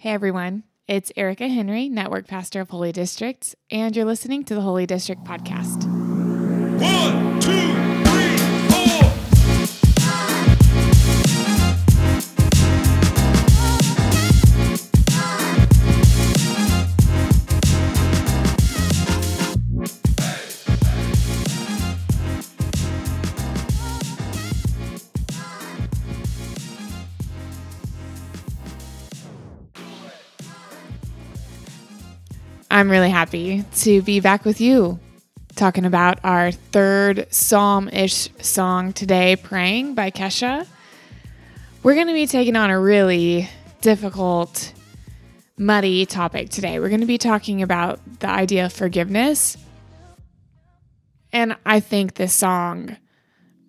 Hey everyone, it's Erica Henry, Network Pastor of Holy District, and you're listening to the Holy District Podcast. One, two, I'm really happy to be back with you talking about our third psalm ish song today, Praying by Kesha. We're going to be taking on a really difficult, muddy topic today. We're going to be talking about the idea of forgiveness. And I think this song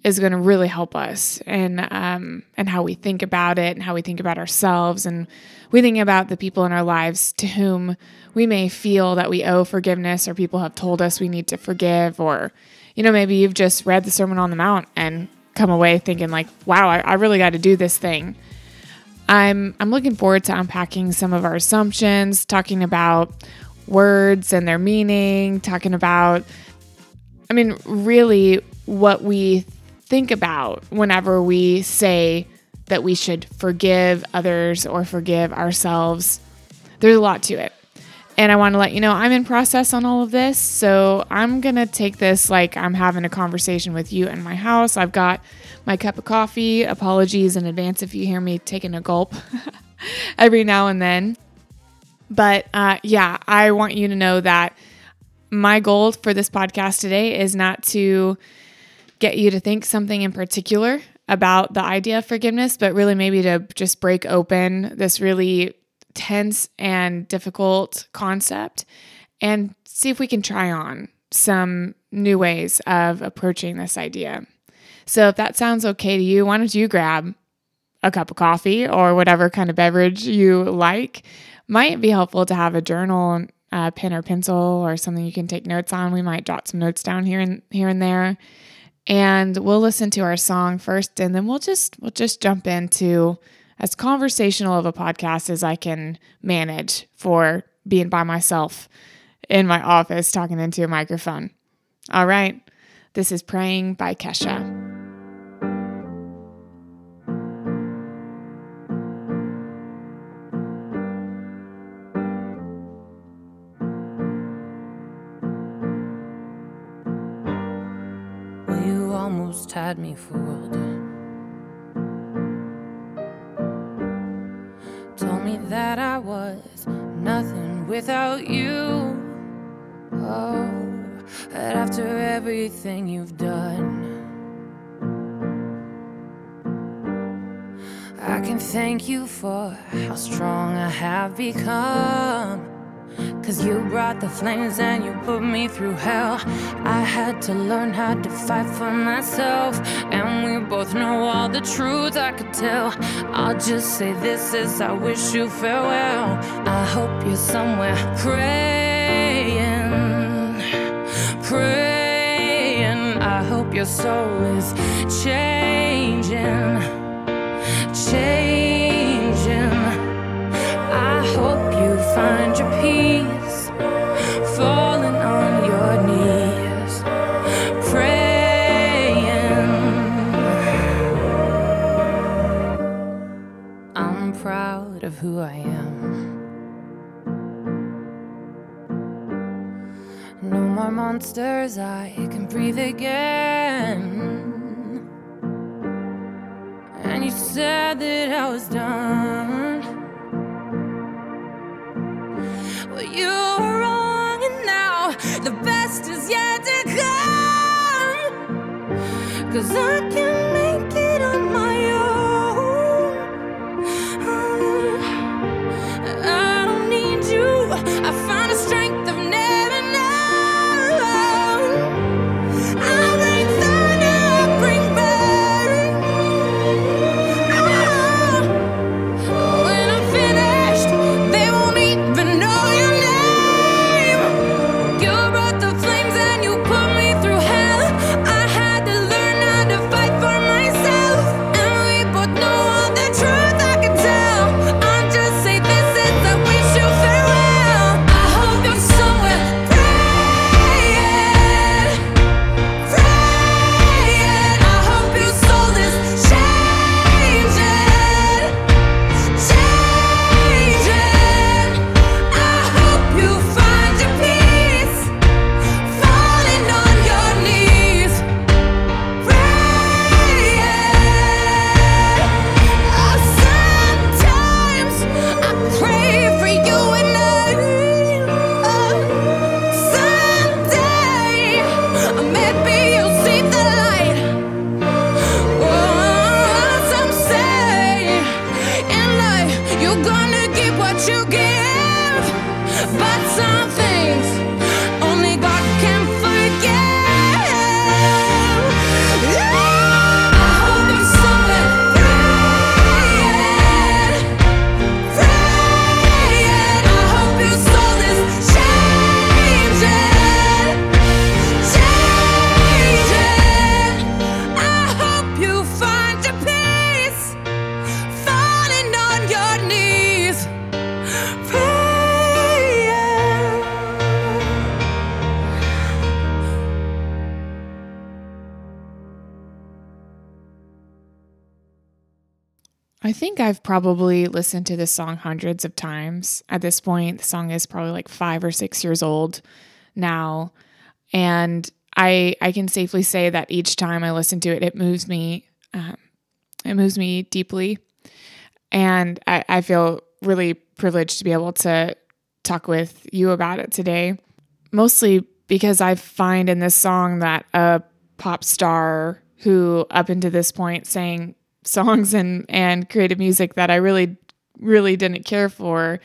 is going to really help us and um, and how we think about it and how we think about ourselves and we think about the people in our lives to whom we may feel that we owe forgiveness or people have told us we need to forgive or you know maybe you've just read the sermon on the mount and come away thinking like wow I, I really got to do this thing. I'm i'm looking forward to unpacking some of our assumptions talking about words and their meaning talking about I mean, really, what we think about whenever we say that we should forgive others or forgive ourselves, there's a lot to it. And I want to let you know I'm in process on all of this. So I'm going to take this like I'm having a conversation with you in my house. I've got my cup of coffee. Apologies in advance if you hear me taking a gulp every now and then. But uh, yeah, I want you to know that my goal for this podcast today is not to get you to think something in particular about the idea of forgiveness, but really maybe to just break open this really tense and difficult concept and see if we can try on some new ways of approaching this idea. So, if that sounds okay to you, why don't you grab a cup of coffee or whatever kind of beverage you like? Might be helpful to have a journal a pen or pencil or something you can take notes on. We might jot some notes down here and here and there. And we'll listen to our song first and then we'll just we'll just jump into as conversational of a podcast as I can manage for being by myself in my office talking into a microphone. All right. This is Praying by Kesha. Almost had me fooled. Told me that I was nothing without you. Oh, but after everything you've done, I can thank you for how strong I have become. Cause you brought the flames and you put me through hell. I had to learn how to fight for myself. And we both know all the truth I could tell. I'll just say this as I wish you farewell. I hope you're somewhere praying, praying. I hope your soul is changing, changing. Find your peace, falling on your knees, praying. I'm proud of who I am. No more monsters, I can breathe again. And you said that I was done. Well, you were wrong, and now the best is yet to come. Cause I can I've probably listened to this song hundreds of times. At this point, the song is probably like five or six years old now. And I I can safely say that each time I listen to it, it moves me. Um, it moves me deeply, and I, I feel really privileged to be able to talk with you about it today. Mostly because I find in this song that a pop star who up until this point sang songs and and created music that I really really didn't care for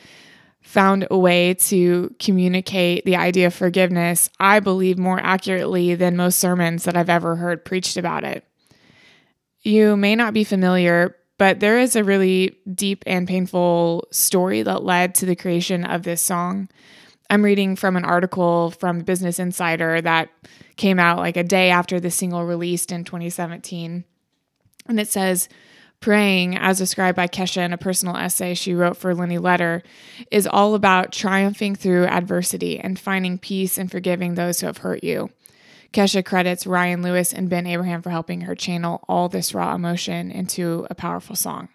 found a way to communicate the idea of forgiveness, I believe, more accurately than most sermons that I've ever heard preached about it. You may not be familiar, but there is a really deep and painful story that led to the creation of this song. I'm reading from an article from Business Insider that came out like a day after the single released in 2017. And it says, Praying, as described by Kesha in a personal essay she wrote for Lenny Letter, is all about triumphing through adversity and finding peace and forgiving those who have hurt you. Kesha credits Ryan Lewis and Ben Abraham for helping her channel all this raw emotion into a powerful song.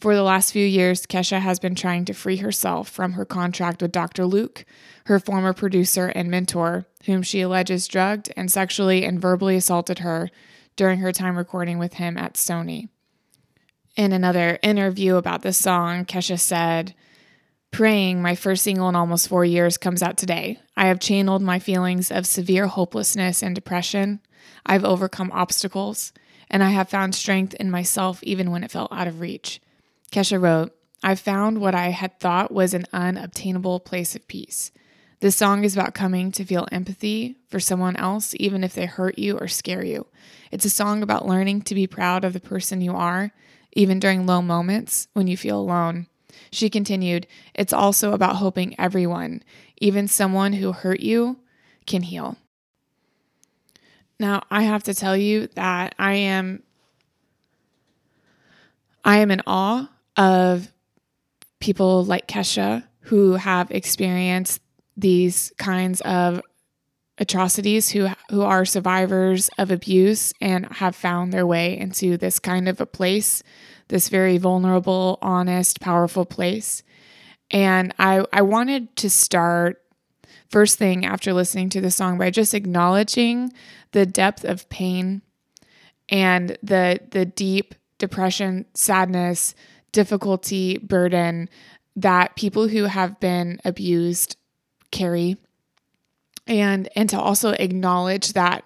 For the last few years, Kesha has been trying to free herself from her contract with Dr. Luke, her former producer and mentor, whom she alleges drugged and sexually and verbally assaulted her during her time recording with him at Sony. In another interview about this song, Kesha said, Praying, my first single in almost four years, comes out today. I have channeled my feelings of severe hopelessness and depression. I've overcome obstacles, and I have found strength in myself even when it felt out of reach. Kesha wrote, I've found what I had thought was an unobtainable place of peace. This song is about coming to feel empathy for someone else, even if they hurt you or scare you. It's a song about learning to be proud of the person you are, even during low moments when you feel alone. She continued, It's also about hoping everyone, even someone who hurt you, can heal. Now, I have to tell you that I am I am in awe of people like Kesha who have experienced these kinds of atrocities who who are survivors of abuse and have found their way into this kind of a place this very vulnerable honest powerful place. And i i wanted to start first thing after listening to the song by just acknowledging the depth of pain and the the deep depression sadness difficulty burden that people who have been abused carry and and to also acknowledge that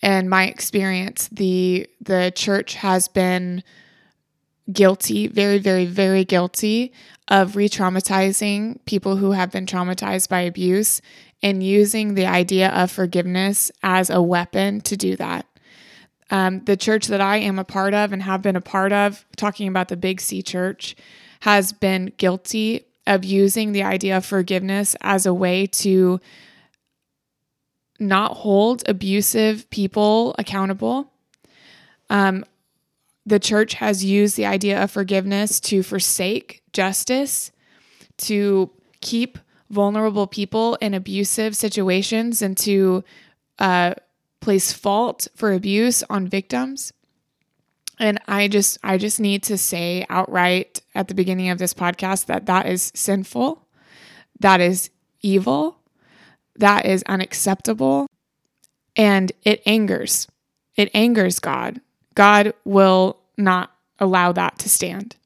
in my experience the the church has been guilty very very very guilty of re-traumatizing people who have been traumatized by abuse and using the idea of forgiveness as a weapon to do that. Um, the church that i am a part of and have been a part of talking about the big c church has been guilty of using the idea of forgiveness as a way to not hold abusive people accountable. Um, the church has used the idea of forgiveness to forsake justice, to keep vulnerable people in abusive situations, and to uh, place fault for abuse on victims. And I just I just need to say outright at the beginning of this podcast that that is sinful. That is evil that is unacceptable and it angers. It angers God. God will not allow that to stand.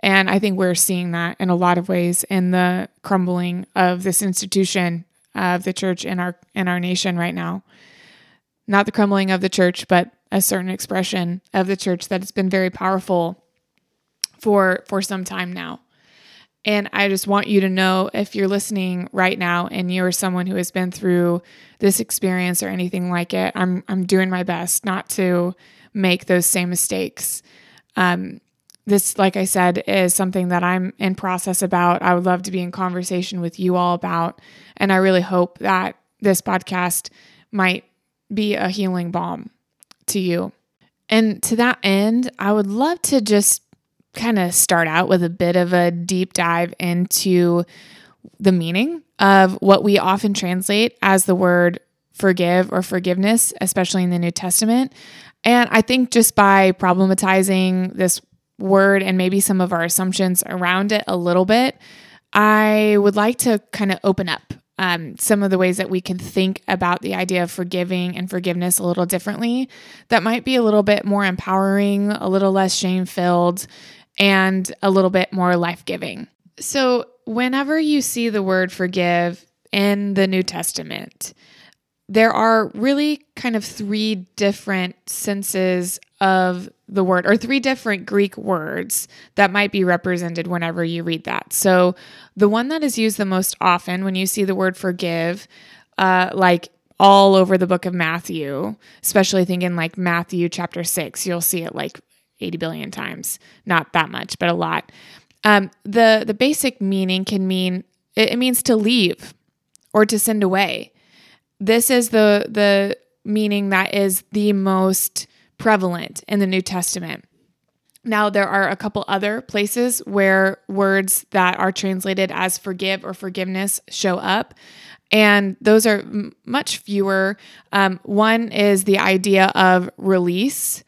And I think we're seeing that in a lot of ways in the crumbling of this institution of the church in our in our nation right now. Not the crumbling of the church, but a certain expression of the church that has been very powerful for for some time now. And I just want you to know if you're listening right now and you're someone who has been through this experience or anything like it, I'm I'm doing my best not to make those same mistakes. Um, this, like I said, is something that I'm in process about. I would love to be in conversation with you all about, and I really hope that this podcast might be a healing balm to you. And to that end, I would love to just kind of start out with a bit of a deep dive into the meaning of what we often translate as the word forgive or forgiveness, especially in the New Testament. And I think just by problematizing this word and maybe some of our assumptions around it a little bit, I would like to kind of open up um, some of the ways that we can think about the idea of forgiving and forgiveness a little differently that might be a little bit more empowering, a little less shame filled, and a little bit more life giving. So, whenever you see the word forgive in the New Testament, there are really kind of three different senses of the word, or three different Greek words that might be represented whenever you read that. So, the one that is used the most often when you see the word forgive, uh, like all over the book of Matthew, especially thinking like Matthew chapter six, you'll see it like 80 billion times. Not that much, but a lot. Um, the the basic meaning can mean it, it means to leave or to send away. This is the the meaning that is the most prevalent in the New Testament. Now, there are a couple other places where words that are translated as forgive or forgiveness show up, and those are m- much fewer. Um, one is the idea of release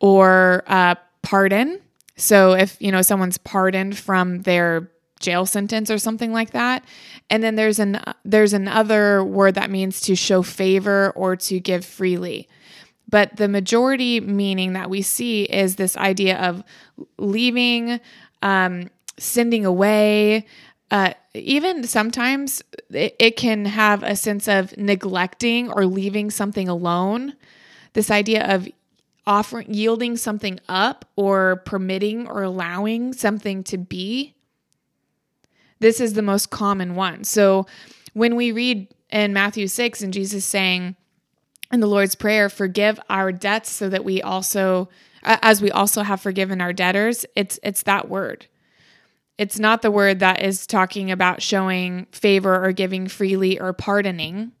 or uh, pardon. So, if you know someone's pardoned from their jail sentence or something like that, and then there's an there's another word that means to show favor or to give freely. But the majority meaning that we see is this idea of leaving, um, sending away. Uh, even sometimes it, it can have a sense of neglecting or leaving something alone. This idea of offering, yielding something up or permitting or allowing something to be. This is the most common one. So when we read in Matthew 6 and Jesus saying, in the Lord's Prayer, forgive our debts so that we also, as we also have forgiven our debtors. It's it's that word. It's not the word that is talking about showing favor or giving freely or pardoning.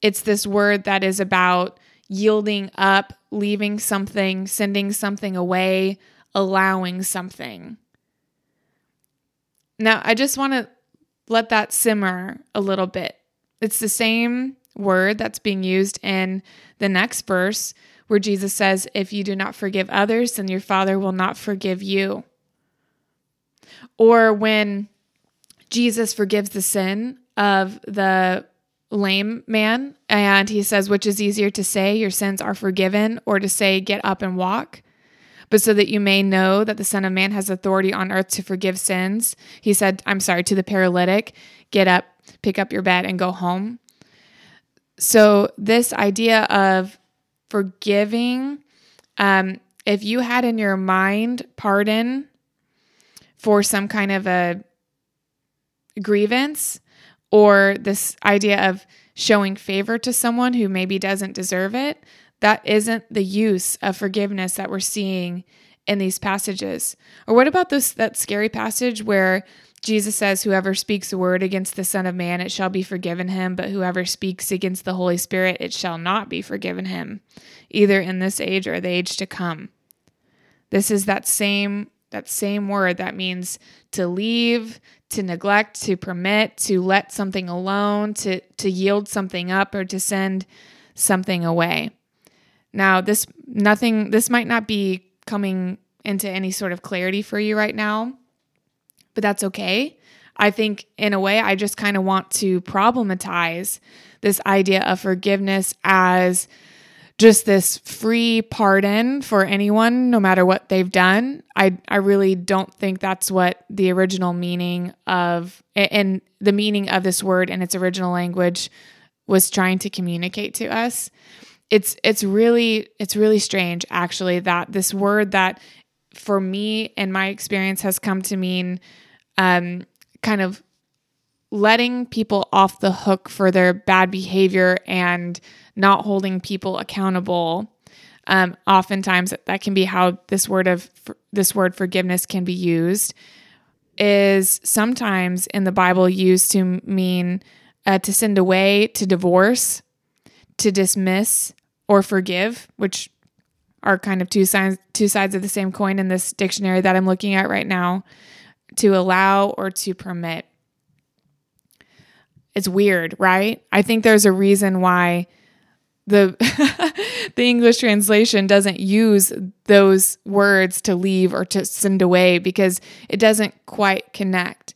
It's this word that is about yielding up, leaving something, sending something away, allowing something. Now, I just want to let that simmer a little bit. It's the same word that's being used in the next verse where Jesus says, If you do not forgive others, then your Father will not forgive you. Or when Jesus forgives the sin of the lame man and he says, Which is easier to say, Your sins are forgiven, or to say, Get up and walk? But so that you may know that the Son of Man has authority on earth to forgive sins, he said, I'm sorry, to the paralytic, Get up, pick up your bed, and go home. So, this idea of forgiving, um, if you had in your mind pardon for some kind of a grievance, or this idea of showing favor to someone who maybe doesn't deserve it, that isn't the use of forgiveness that we're seeing in these passages. Or what about this that scary passage where Jesus says, Whoever speaks a word against the Son of Man, it shall be forgiven him, but whoever speaks against the Holy Spirit, it shall not be forgiven him, either in this age or the age to come. This is that same that same word that means to leave, to neglect, to permit, to let something alone, to to yield something up or to send something away. Now, this nothing this might not be coming into any sort of clarity for you right now but that's okay. I think, in a way, I just kind of want to problematize this idea of forgiveness as just this free pardon for anyone, no matter what they've done. I, I really don't think that's what the original meaning of, and the meaning of this word in its original language was trying to communicate to us. It's it's really it's really strange actually that this word that for me in my experience has come to mean um, kind of letting people off the hook for their bad behavior and not holding people accountable. Um, oftentimes, that can be how this word of this word forgiveness can be used. Is sometimes in the Bible used to mean uh, to send away, to divorce, to dismiss, or forgive, which are kind of two sides two sides of the same coin in this dictionary that I'm looking at right now to allow or to permit. It's weird, right? I think there's a reason why the the English translation doesn't use those words to leave or to send away because it doesn't quite connect.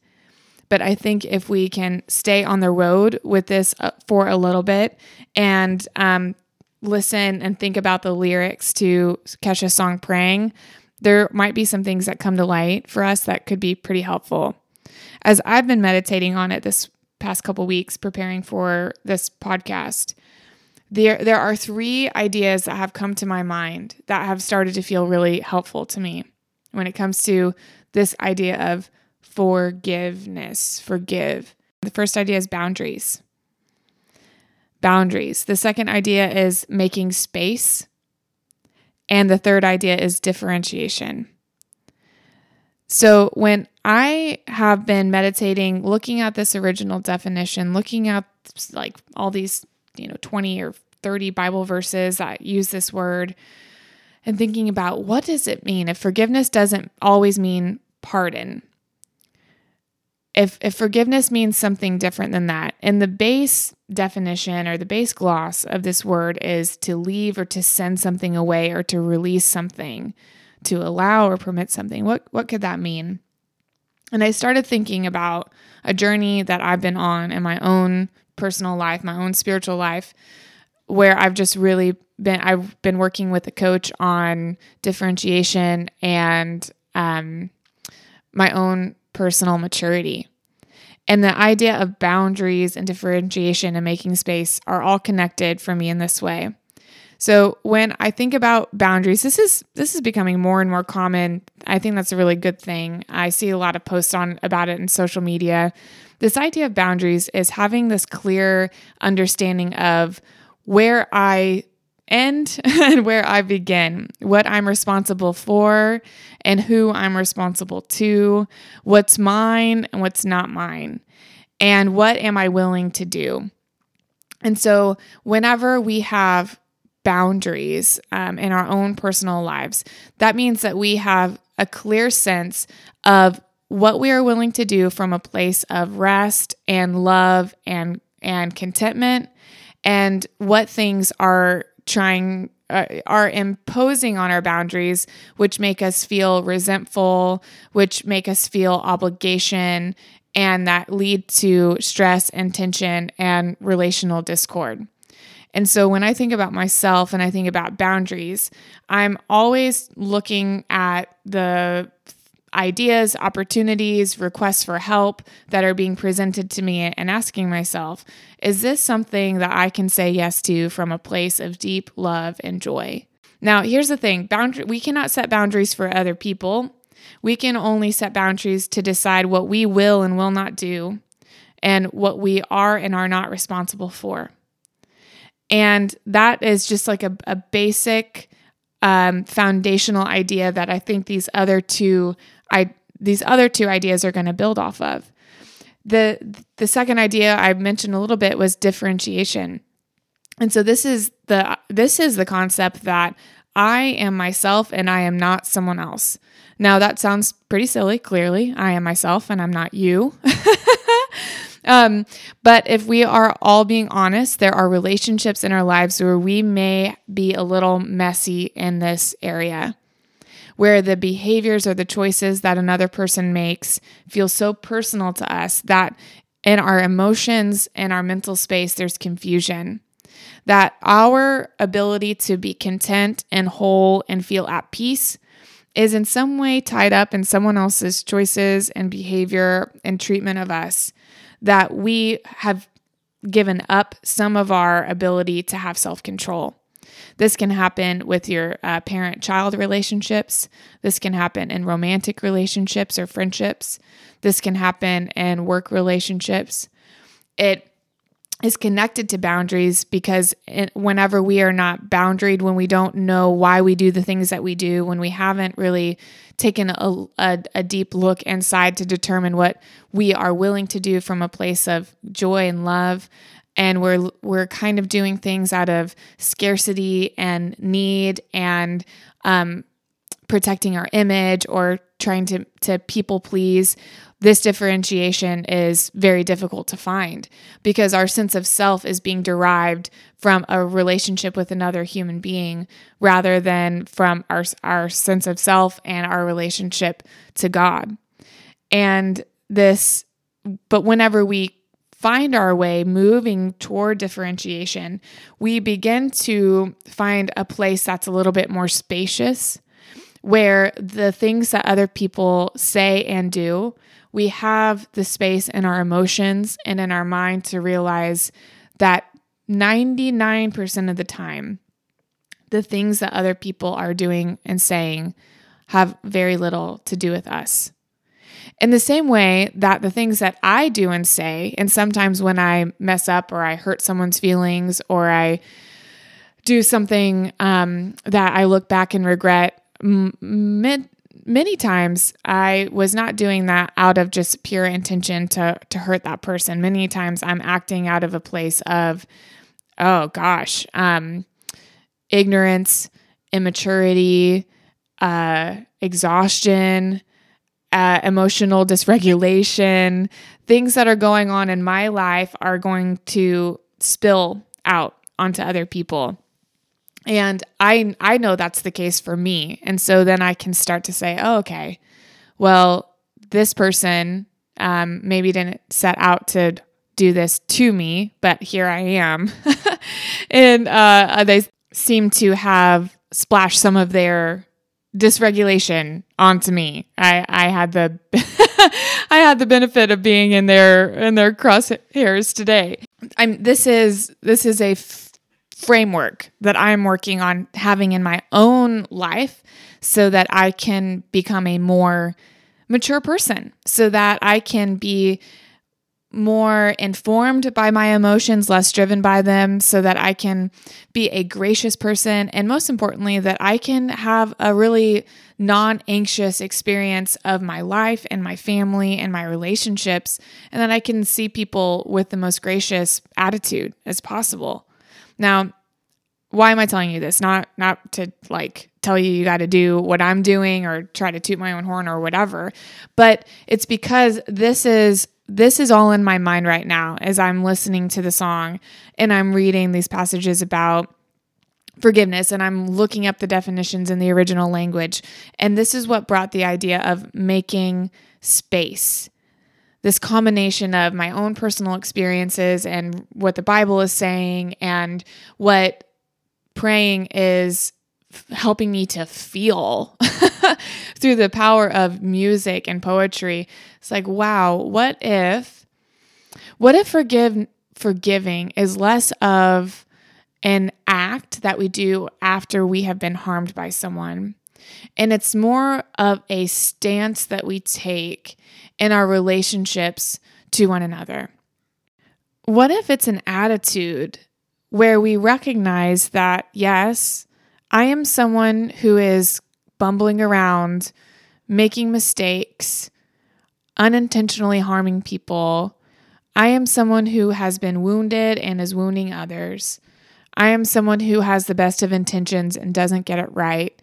But I think if we can stay on the road with this uh, for a little bit and um, listen and think about the lyrics to Kesha's song Praying, there might be some things that come to light for us that could be pretty helpful. As I've been meditating on it this past couple weeks, preparing for this podcast, there there are three ideas that have come to my mind that have started to feel really helpful to me when it comes to this idea of forgiveness, forgive. The first idea is boundaries. Boundaries. The second idea is making space. And the third idea is differentiation. So, when I have been meditating, looking at this original definition, looking at like all these, you know, 20 or 30 Bible verses that use this word, and thinking about what does it mean if forgiveness doesn't always mean pardon if if forgiveness means something different than that and the base definition or the base gloss of this word is to leave or to send something away or to release something to allow or permit something. What what could that mean? And i started thinking about a journey that i've been on in my own personal life my own spiritual life where i've just really been i've been working with a coach on differentiation and um, my own personal maturity. And the idea of boundaries and differentiation and making space are all connected for me in this way. So when I think about boundaries, this is this is becoming more and more common. I think that's a really good thing. I see a lot of posts on about it in social media. This idea of boundaries is having this clear understanding of where I end and where I begin, what I'm responsible for and who I'm responsible to, what's mine and what's not mine, and what am I willing to do. And so, whenever we have boundaries um, in our own personal lives, that means that we have a clear sense of what we are willing to do from a place of rest and love and and contentment and what things are trying uh, are imposing on our boundaries which make us feel resentful which make us feel obligation and that lead to stress and tension and relational discord. And so when I think about myself and I think about boundaries, I'm always looking at the ideas, opportunities, requests for help that are being presented to me and asking myself, is this something that I can say yes to from a place of deep love and joy? Now, here's the thing, boundary we cannot set boundaries for other people. We can only set boundaries to decide what we will and will not do and what we are and are not responsible for. And that is just like a, a basic um, foundational idea that I think these other two I these other two ideas are going to build off of. The the second idea I mentioned a little bit was differentiation. And so this is the this is the concept that I am myself and I am not someone else. Now that sounds pretty silly, clearly. I am myself and I'm not you. um, but if we are all being honest, there are relationships in our lives where we may be a little messy in this area where the behaviors or the choices that another person makes feel so personal to us that in our emotions and our mental space, there's confusion. That our ability to be content and whole and feel at peace is in some way tied up in someone else's choices and behavior and treatment of us. That we have given up some of our ability to have self control. This can happen with your uh, parent child relationships. This can happen in romantic relationships or friendships. This can happen in work relationships. It is connected to boundaries because it, whenever we are not boundaried, when we don't know why we do the things that we do, when we haven't really taken a, a, a, deep look inside to determine what we are willing to do from a place of joy and love, and we're we're kind of doing things out of scarcity and need and um, protecting our image or trying to to people please this differentiation is very difficult to find because our sense of self is being derived from a relationship with another human being rather than from our our sense of self and our relationship to God. And this but whenever we find our way moving toward differentiation, we begin to find a place that's a little bit more spacious where the things that other people say and do, we have the space in our emotions and in our mind to realize that 99% of the time, the things that other people are doing and saying have very little to do with us. In the same way that the things that I do and say, and sometimes when I mess up or I hurt someone's feelings or I do something um, that I look back and regret, m- many times I was not doing that out of just pure intention to to hurt that person. Many times I'm acting out of a place of, oh gosh, um, ignorance, immaturity, uh, exhaustion, uh, emotional dysregulation. Things that are going on in my life are going to spill out onto other people. And I I know that's the case for me. And so then I can start to say, oh, okay, well, this person um, maybe didn't set out to do this to me, but here I am. and uh, they seem to have splashed some of their dysregulation onto me. I, I had the I had the benefit of being in their in their crosshairs today. I'm this is this is a framework that I'm working on having in my own life so that I can become a more mature person, so that I can be more informed by my emotions, less driven by them, so that I can be a gracious person. And most importantly, that I can have a really non anxious experience of my life and my family and my relationships, and that I can see people with the most gracious attitude as possible. Now, why am I telling you this? Not not to like tell you you got to do what I'm doing or try to toot my own horn or whatever, but it's because this is this is all in my mind right now as I'm listening to the song and I'm reading these passages about forgiveness and I'm looking up the definitions in the original language. And this is what brought the idea of making space this combination of my own personal experiences and what the Bible is saying and what praying is helping me to feel through the power of music and poetry. It's like, wow, what if what if forgive forgiving is less of an act that we do after we have been harmed by someone and it's more of a stance that we take in our relationships to one another. What if it's an attitude where we recognize that, yes, I am someone who is bumbling around, making mistakes, unintentionally harming people. I am someone who has been wounded and is wounding others. I am someone who has the best of intentions and doesn't get it right.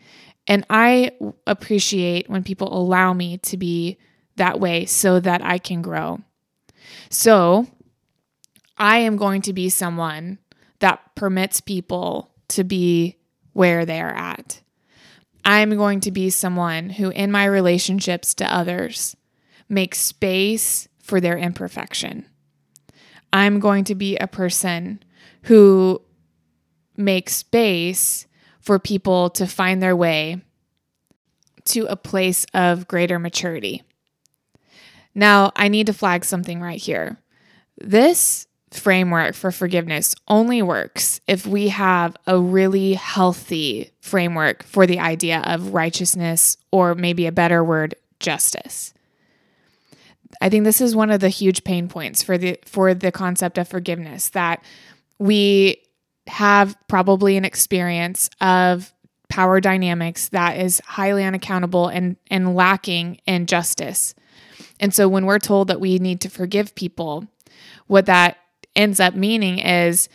And I appreciate when people allow me to be that way so that I can grow. So I am going to be someone that permits people to be where they're at. I'm going to be someone who, in my relationships to others, makes space for their imperfection. I'm going to be a person who makes space for people to find their way to a place of greater maturity. Now, I need to flag something right here. This framework for forgiveness only works if we have a really healthy framework for the idea of righteousness, or maybe a better word, justice. I think this is one of the huge pain points for the for the concept of forgiveness that we have probably an experience of power dynamics that is highly unaccountable and and lacking in justice. And so when we're told that we need to forgive people, what that ends up meaning is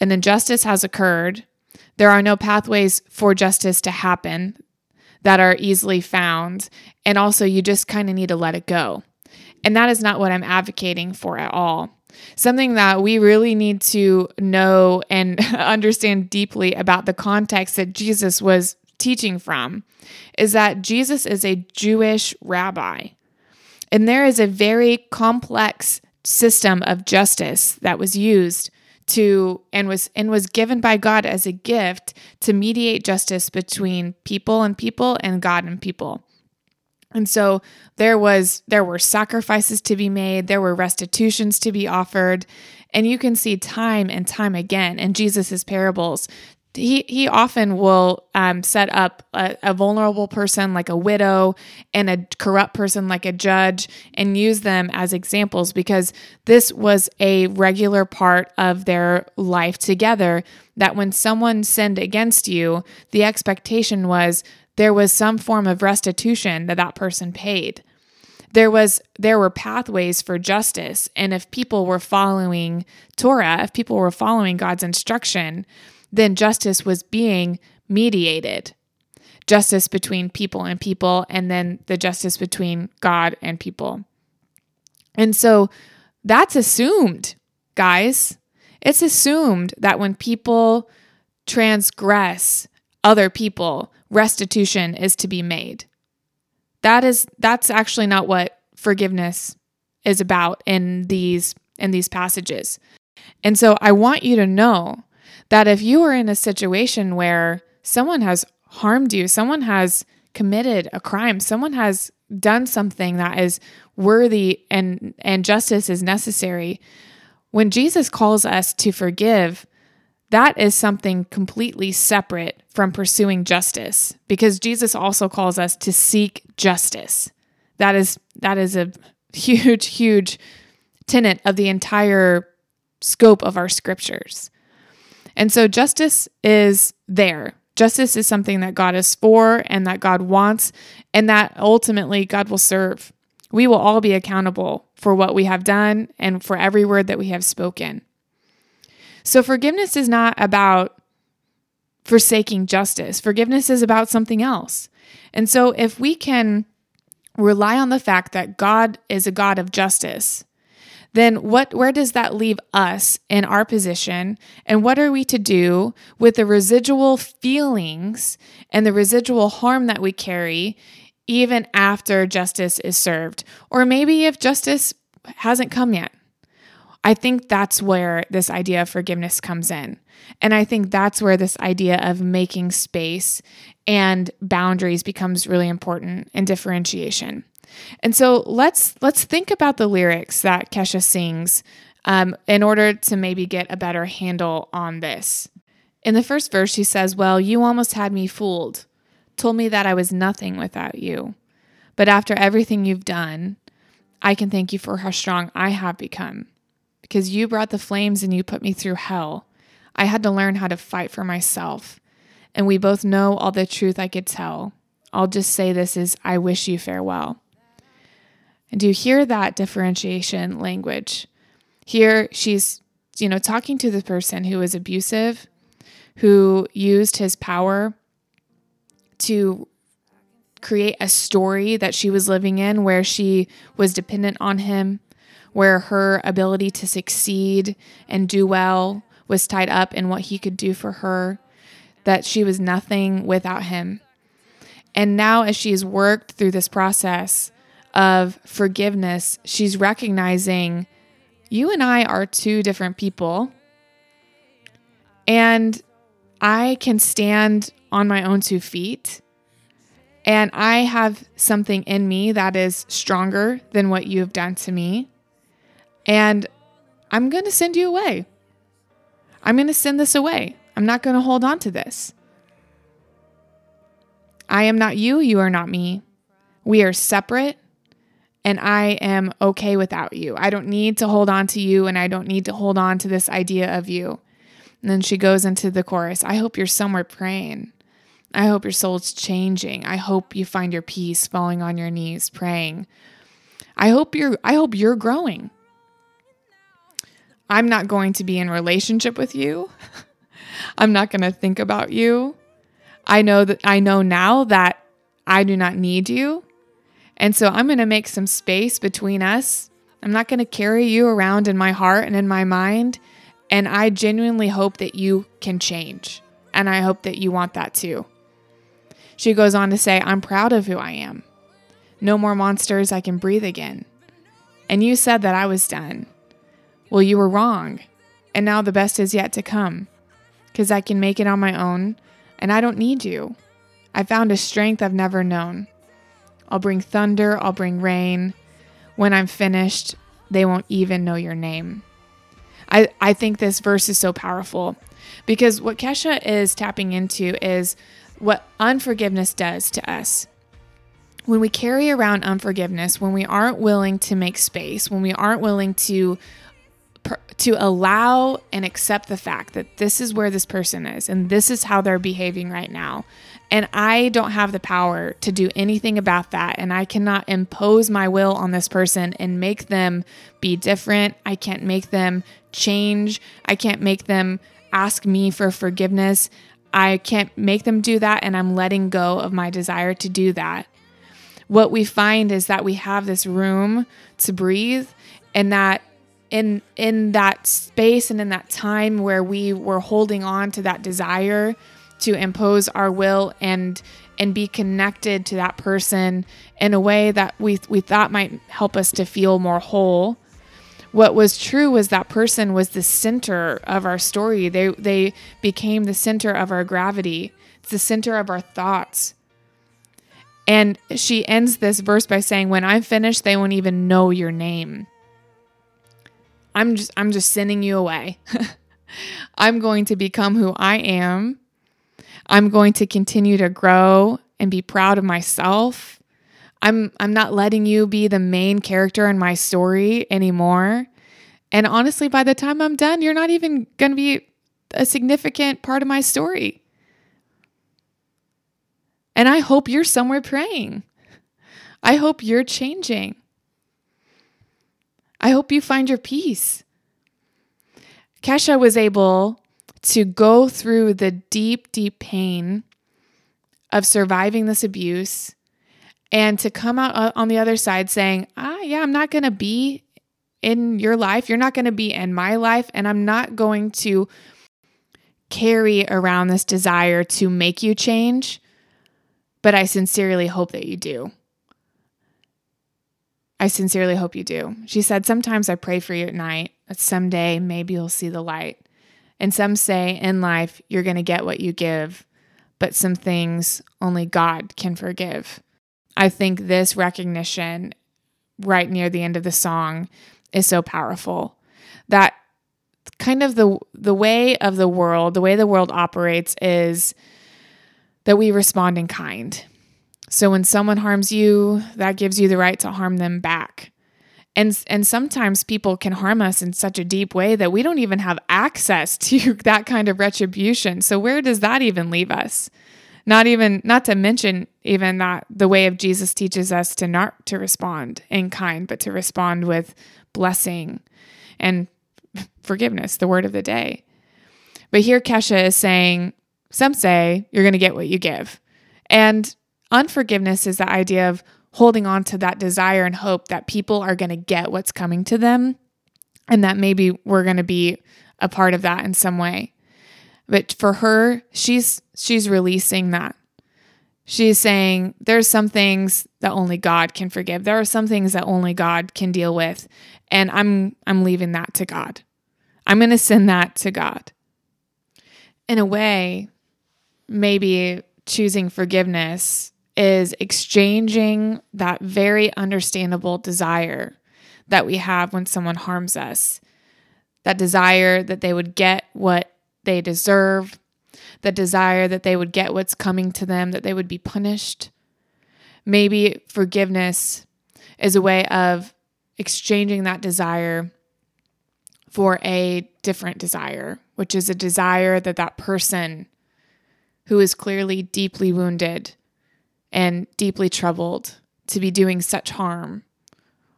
an injustice has occurred. There are no pathways for justice to happen. that are easily found. And also, you just kind of need to let it go. And that is not what I'm advocating for at all. Something that we really need to know and understand deeply about the context that Jesus was teaching from is that Jesus is a Jewish rabbi. And there is a very complex system of justice that was used to and was and was given by God as a gift to mediate justice between people and people and God and people. And so there was there were sacrifices to be made, there were restitutions to be offered, and you can see time and time again in Jesus's parables he he often will um, set up a, a, vulnerable person like a widow and a corrupt person like a judge and use them as examples because this was a regular part of their life together that when someone sinned against you the expectation was there was some form of restitution that that person paid. There was there were pathways for justice. And if people were following torah if people were following god's instruction then justice was being mediated justice between people and people, and then the justice between God and people. And so that's assumed, guys. It's assumed that when people transgress other people, restitution is to be made. That is that's actually not what forgiveness is about in these in these passages. And so I want you to know that if you are in a situation where someone has harmed you, someone has committed a crime, someone has done something that is worthy and and justice is necessary, when Jesus calls us to forgive, that is something completely separate from pursuing justice because Jesus also calls us to seek justice. That is that is a huge huge tenet of the entire scope of our scriptures. And so justice is there. Justice is something that God is for and that God wants, and that ultimately God will serve. We will all be accountable for what we have done and for every word that we have spoken. So, forgiveness is not about forsaking justice, forgiveness is about something else. And so, if we can rely on the fact that God is a God of justice, then what where does that leave us in our position and what are we to do with the residual feelings and the residual harm that we carry even after justice is served or maybe if justice hasn't come yet I think that's where this idea of forgiveness comes in. And I think that's where this idea of making space and boundaries becomes really important in differentiation. And so let's let's think about the lyrics that Kesha sings um, in order to maybe get a better handle on this. In the first verse, she says, Well, you almost had me fooled, told me that I was nothing without you. But after everything you've done, I can thank you for how strong I have become. Because you brought the flames and you put me through hell. I had to learn how to fight for myself. And we both know all the truth I could tell. I'll just say this is I wish you farewell. And do you hear that differentiation language? Here she's, you know, talking to the person who was abusive, who used his power to create a story that she was living in where she was dependent on him, where her ability to succeed and do well was tied up in what he could do for her, that she was nothing without him. And now, as she's worked through this process, of forgiveness, she's recognizing you and I are two different people. And I can stand on my own two feet. And I have something in me that is stronger than what you have done to me. And I'm going to send you away. I'm going to send this away. I'm not going to hold on to this. I am not you. You are not me. We are separate and I am okay without you. I don't need to hold on to you and I don't need to hold on to this idea of you. And then she goes into the chorus I hope you're somewhere praying. I hope your soul's changing. I hope you find your peace falling on your knees praying. I hope you're I hope you're growing. I'm not going to be in relationship with you. I'm not going to think about you. I know that I know now that I do not need you. And so I'm going to make some space between us. I'm not going to carry you around in my heart and in my mind. And I genuinely hope that you can change. And I hope that you want that too. She goes on to say, I'm proud of who I am. No more monsters, I can breathe again. And you said that I was done. Well, you were wrong. And now the best is yet to come. Because I can make it on my own, and I don't need you. I found a strength I've never known. I'll bring thunder, I'll bring rain. When I'm finished, they won't even know your name. I, I think this verse is so powerful because what Kesha is tapping into is what unforgiveness does to us. When we carry around unforgiveness, when we aren't willing to make space, when we aren't willing to to allow and accept the fact that this is where this person is and this is how they're behaving right now. And I don't have the power to do anything about that. And I cannot impose my will on this person and make them be different. I can't make them change. I can't make them ask me for forgiveness. I can't make them do that. And I'm letting go of my desire to do that. What we find is that we have this room to breathe and that in in that space and in that time where we were holding on to that desire to impose our will and and be connected to that person in a way that we we thought might help us to feel more whole. What was true was that person was the center of our story. They they became the center of our gravity. It's the center of our thoughts. And she ends this verse by saying when i'm finished they won't even know your name. I'm just I'm just sending you away. I'm going to become who I am. I'm going to continue to grow and be proud of myself. I'm I'm not letting you be the main character in my story anymore. And honestly, by the time I'm done, you're not even going to be a significant part of my story. And I hope you're somewhere praying. I hope you're changing. I hope you find your peace. Kesha was able to go through the deep, deep pain of surviving this abuse and to come out on the other side saying, ah, yeah, I'm not going to be in your life. You're not going to be in my life. And I'm not going to carry around this desire to make you change. But I sincerely hope that you do. I sincerely hope you do. She said, Sometimes I pray for you at night that someday maybe you'll see the light. And some say in life, you're going to get what you give, but some things only God can forgive. I think this recognition right near the end of the song is so powerful that kind of the the way of the world, the way the world operates is that we respond in kind. So when someone harms you, that gives you the right to harm them back. And, and sometimes people can harm us in such a deep way that we don't even have access to that kind of retribution. So where does that even leave us? Not even not to mention even that the way of Jesus teaches us to not to respond in kind, but to respond with blessing and forgiveness, the word of the day. But here Kesha is saying, some say you're going to get what you give. And Unforgiveness is the idea of holding on to that desire and hope that people are going to get what's coming to them and that maybe we're going to be a part of that in some way. But for her, she's she's releasing that. She's saying there's some things that only God can forgive. There are some things that only God can deal with, and I'm I'm leaving that to God. I'm going to send that to God. In a way, maybe choosing forgiveness is exchanging that very understandable desire that we have when someone harms us. That desire that they would get what they deserve, the desire that they would get what's coming to them, that they would be punished. Maybe forgiveness is a way of exchanging that desire for a different desire, which is a desire that that person who is clearly deeply wounded and deeply troubled to be doing such harm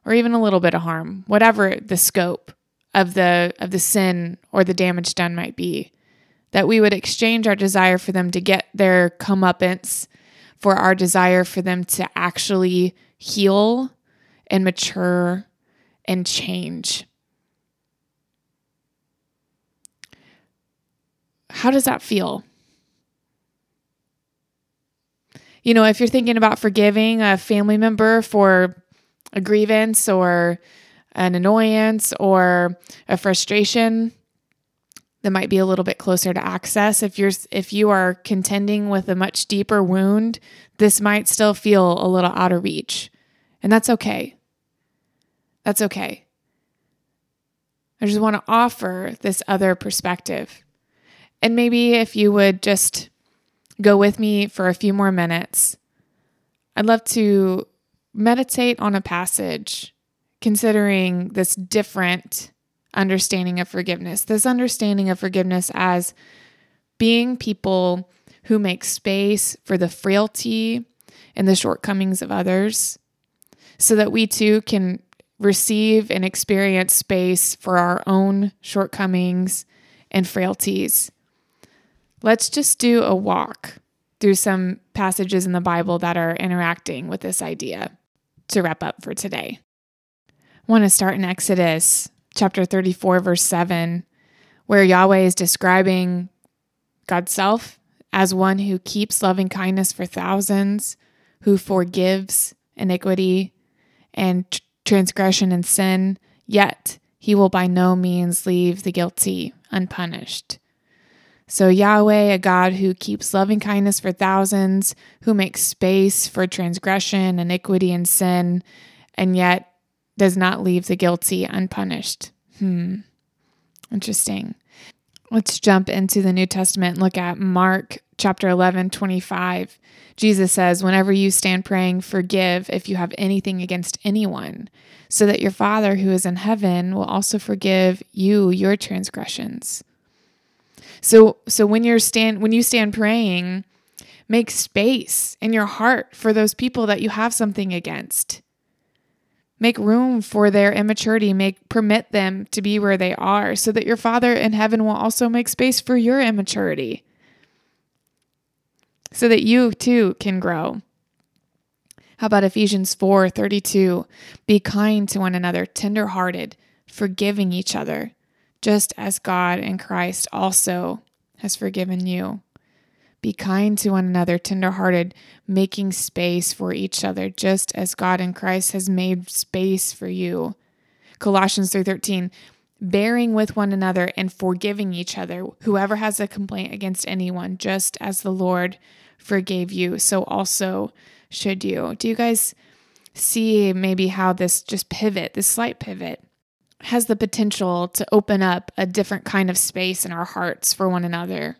or even a little bit of harm, whatever the scope of the of the sin or the damage done might be, that we would exchange our desire for them to get their comeuppance, for our desire for them to actually heal and mature and change. How does that feel? You know, if you're thinking about forgiving a family member for a grievance or an annoyance or a frustration that might be a little bit closer to access. If you're if you are contending with a much deeper wound this might still feel a little out of reach. And that's okay. That's okay. I just want to offer this other perspective. And maybe if you would just go with me for a few more minutes i'd love to meditate on a passage considering this different understanding of forgiveness. This understanding of forgiveness as being people who make space for the frailty and the shortcomings of others so that we too can receive and experience space for our own shortcomings and frailties. Let's just do a walk through some passages in the Bible that are interacting with this idea to wrap up for today. I want to start in Exodus chapter 34, verse 7, where Yahweh is describing God's self as one who keeps loving kindness for thousands, who forgives iniquity and transgression and sin, yet he will by no means leave the guilty unpunished. So, Yahweh, a God who keeps loving kindness for thousands, who makes space for transgression, iniquity, and sin, and yet does not leave the guilty unpunished. Hmm. Interesting. Let's jump into the New Testament and look at Mark chapter 11, 25. Jesus says, Whenever you stand praying, forgive if you have anything against anyone, so that your Father who is in heaven will also forgive you your transgressions. So so when you're stand when you stand praying, make space in your heart for those people that you have something against. Make room for their immaturity, make permit them to be where they are so that your Father in heaven will also make space for your immaturity. So that you too can grow. How about Ephesians 4:32? Be kind to one another, tenderhearted, forgiving each other, just as God in Christ also has forgiven you. Be kind to one another, tenderhearted, making space for each other, just as God in Christ has made space for you. Colossians 3:13, bearing with one another and forgiving each other. Whoever has a complaint against anyone, just as the Lord forgave you, so also should you. Do you guys see maybe how this just pivot, this slight pivot, has the potential to open up a different kind of space in our hearts for one another?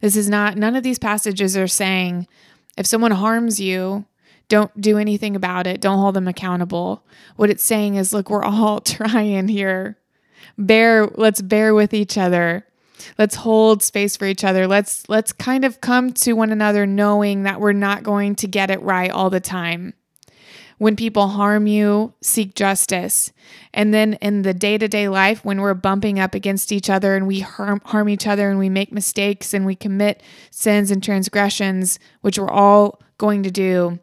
This is not, none of these passages are saying if someone harms you, don't do anything about it, don't hold them accountable. What it's saying is, look, we're all trying here. Bear, let's bear with each other. Let's hold space for each other. Let's let's kind of come to one another knowing that we're not going to get it right all the time. When people harm you, seek justice. And then in the day to day life, when we're bumping up against each other and we harm, harm each other and we make mistakes and we commit sins and transgressions, which we're all going to do,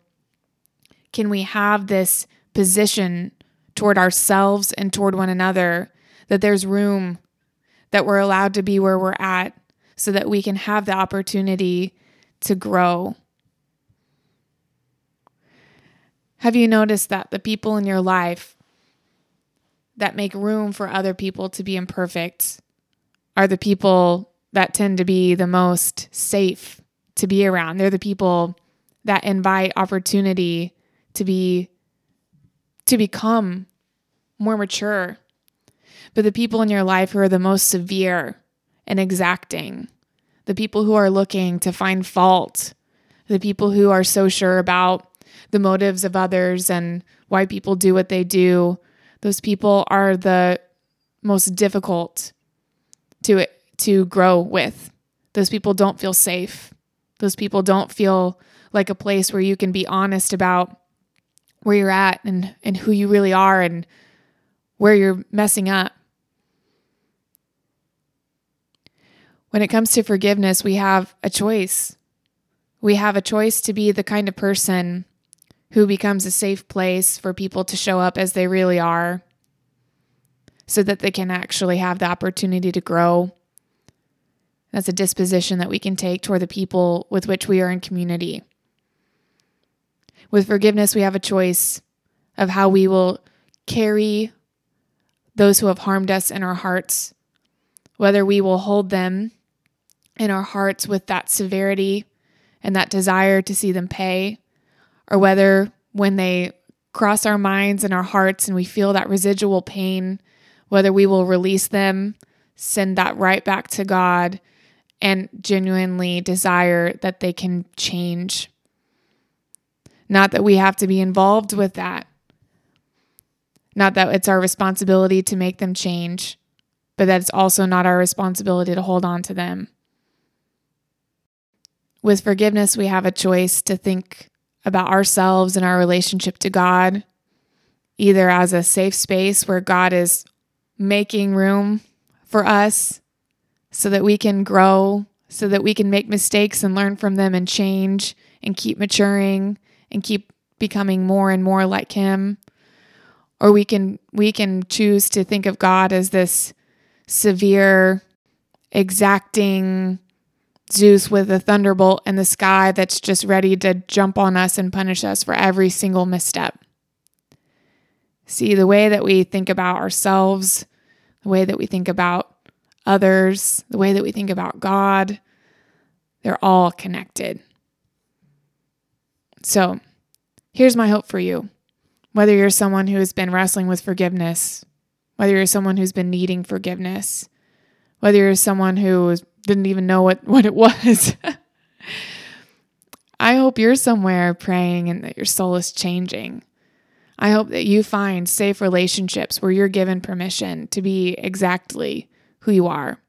can we have this position toward ourselves and toward one another that there's room, that we're allowed to be where we're at so that we can have the opportunity to grow? Have you noticed that the people in your life that make room for other people to be imperfect are the people that tend to be the most safe to be around? They're the people that invite opportunity to be to become more mature. But the people in your life who are the most severe and exacting, the people who are looking to find fault, the people who are so sure about the motives of others and why people do what they do, those people are the most difficult to to grow with. Those people don't feel safe. Those people don't feel like a place where you can be honest about where you're at and and who you really are and where you're messing up. When it comes to forgiveness, we have a choice We have a choice to be the kind of person who becomes a safe place for people to show up as they really are so that they can actually have the opportunity to grow. That's a disposition that we can take toward the people with which we are in community. With forgiveness, we have a choice of how we will carry those who have harmed us in our hearts, whether we will hold them in our hearts with that severity and that desire to see them pay, or whether when they cross our minds and our hearts and we feel that residual pain, whether we will release them, send that right back to God, and genuinely desire that they can change. Not that we have to be involved with that. Not that it's our responsibility to make them change, but that it's also not our responsibility to hold on to them. With forgiveness, we have a choice to think about ourselves and our relationship to God, either as a safe space where God is making room for us so that we can grow, so that we can make mistakes and learn from them and change and keep maturing and keep becoming more and more like him. Or we can we can choose to think of God as this severe exacting Zeus with a thunderbolt in the sky that's just ready to jump on us and punish us for every single misstep. See, the way that we think about ourselves, the way that we think about others, the way that we think about God, they're all connected. So, here's my hope for you. Whether you're someone who has been wrestling with forgiveness, whether you're someone who's been needing forgiveness, whether you're someone who didn't even know what, what it was. I hope you're somewhere praying and that your soul is changing. I hope that you find safe relationships where you're given permission to be exactly who you are.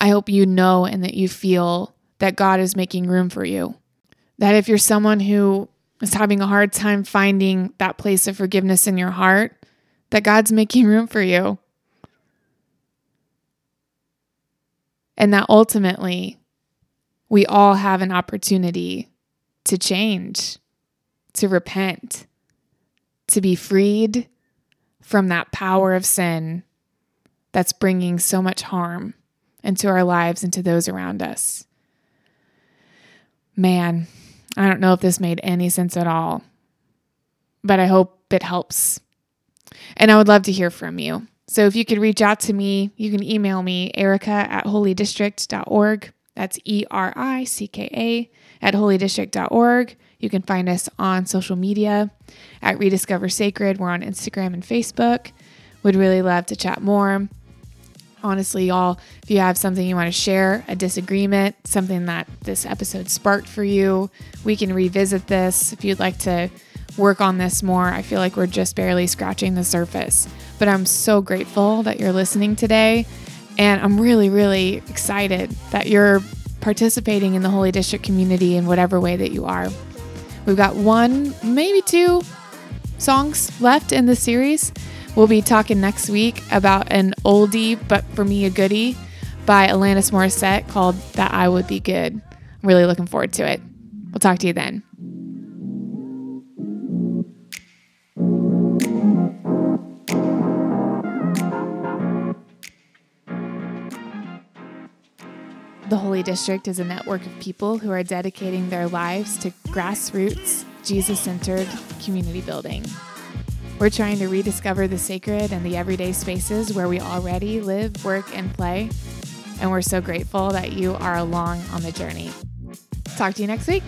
I hope you know and that you feel that God is making room for you. That if you're someone who is having a hard time finding that place of forgiveness in your heart, that God's making room for you. And that ultimately, we all have an opportunity to change, to repent, to be freed from that power of sin that's bringing so much harm into our lives and to those around us. Man, I don't know if this made any sense at all, but I hope it helps. And I would love to hear from you. So if you could reach out to me, you can email me, ericka at holydistrict.org. That's E R I C K A at holydistrict.org. You can find us on social media at Rediscover Sacred. We're on Instagram and Facebook. Would really love to chat more. Honestly, y'all, if you have something you want to share, a disagreement, something that this episode sparked for you, we can revisit this. If you'd like to work on this more, I feel like we're just barely scratching the surface. But I'm so grateful that you're listening today. And I'm really, really excited that you're participating in the Holy District community in whatever way that you are. We've got one, maybe two songs left in the series. We'll be talking next week about an oldie, but for me, a goodie by Alanis Morissette called That I Would Be Good. I'm really looking forward to it. We'll talk to you then. The Holy District is a network of people who are dedicating their lives to grassroots, Jesus centered community building. We're trying to rediscover the sacred and the everyday spaces where we already live, work, and play. And we're so grateful that you are along on the journey. Talk to you next week.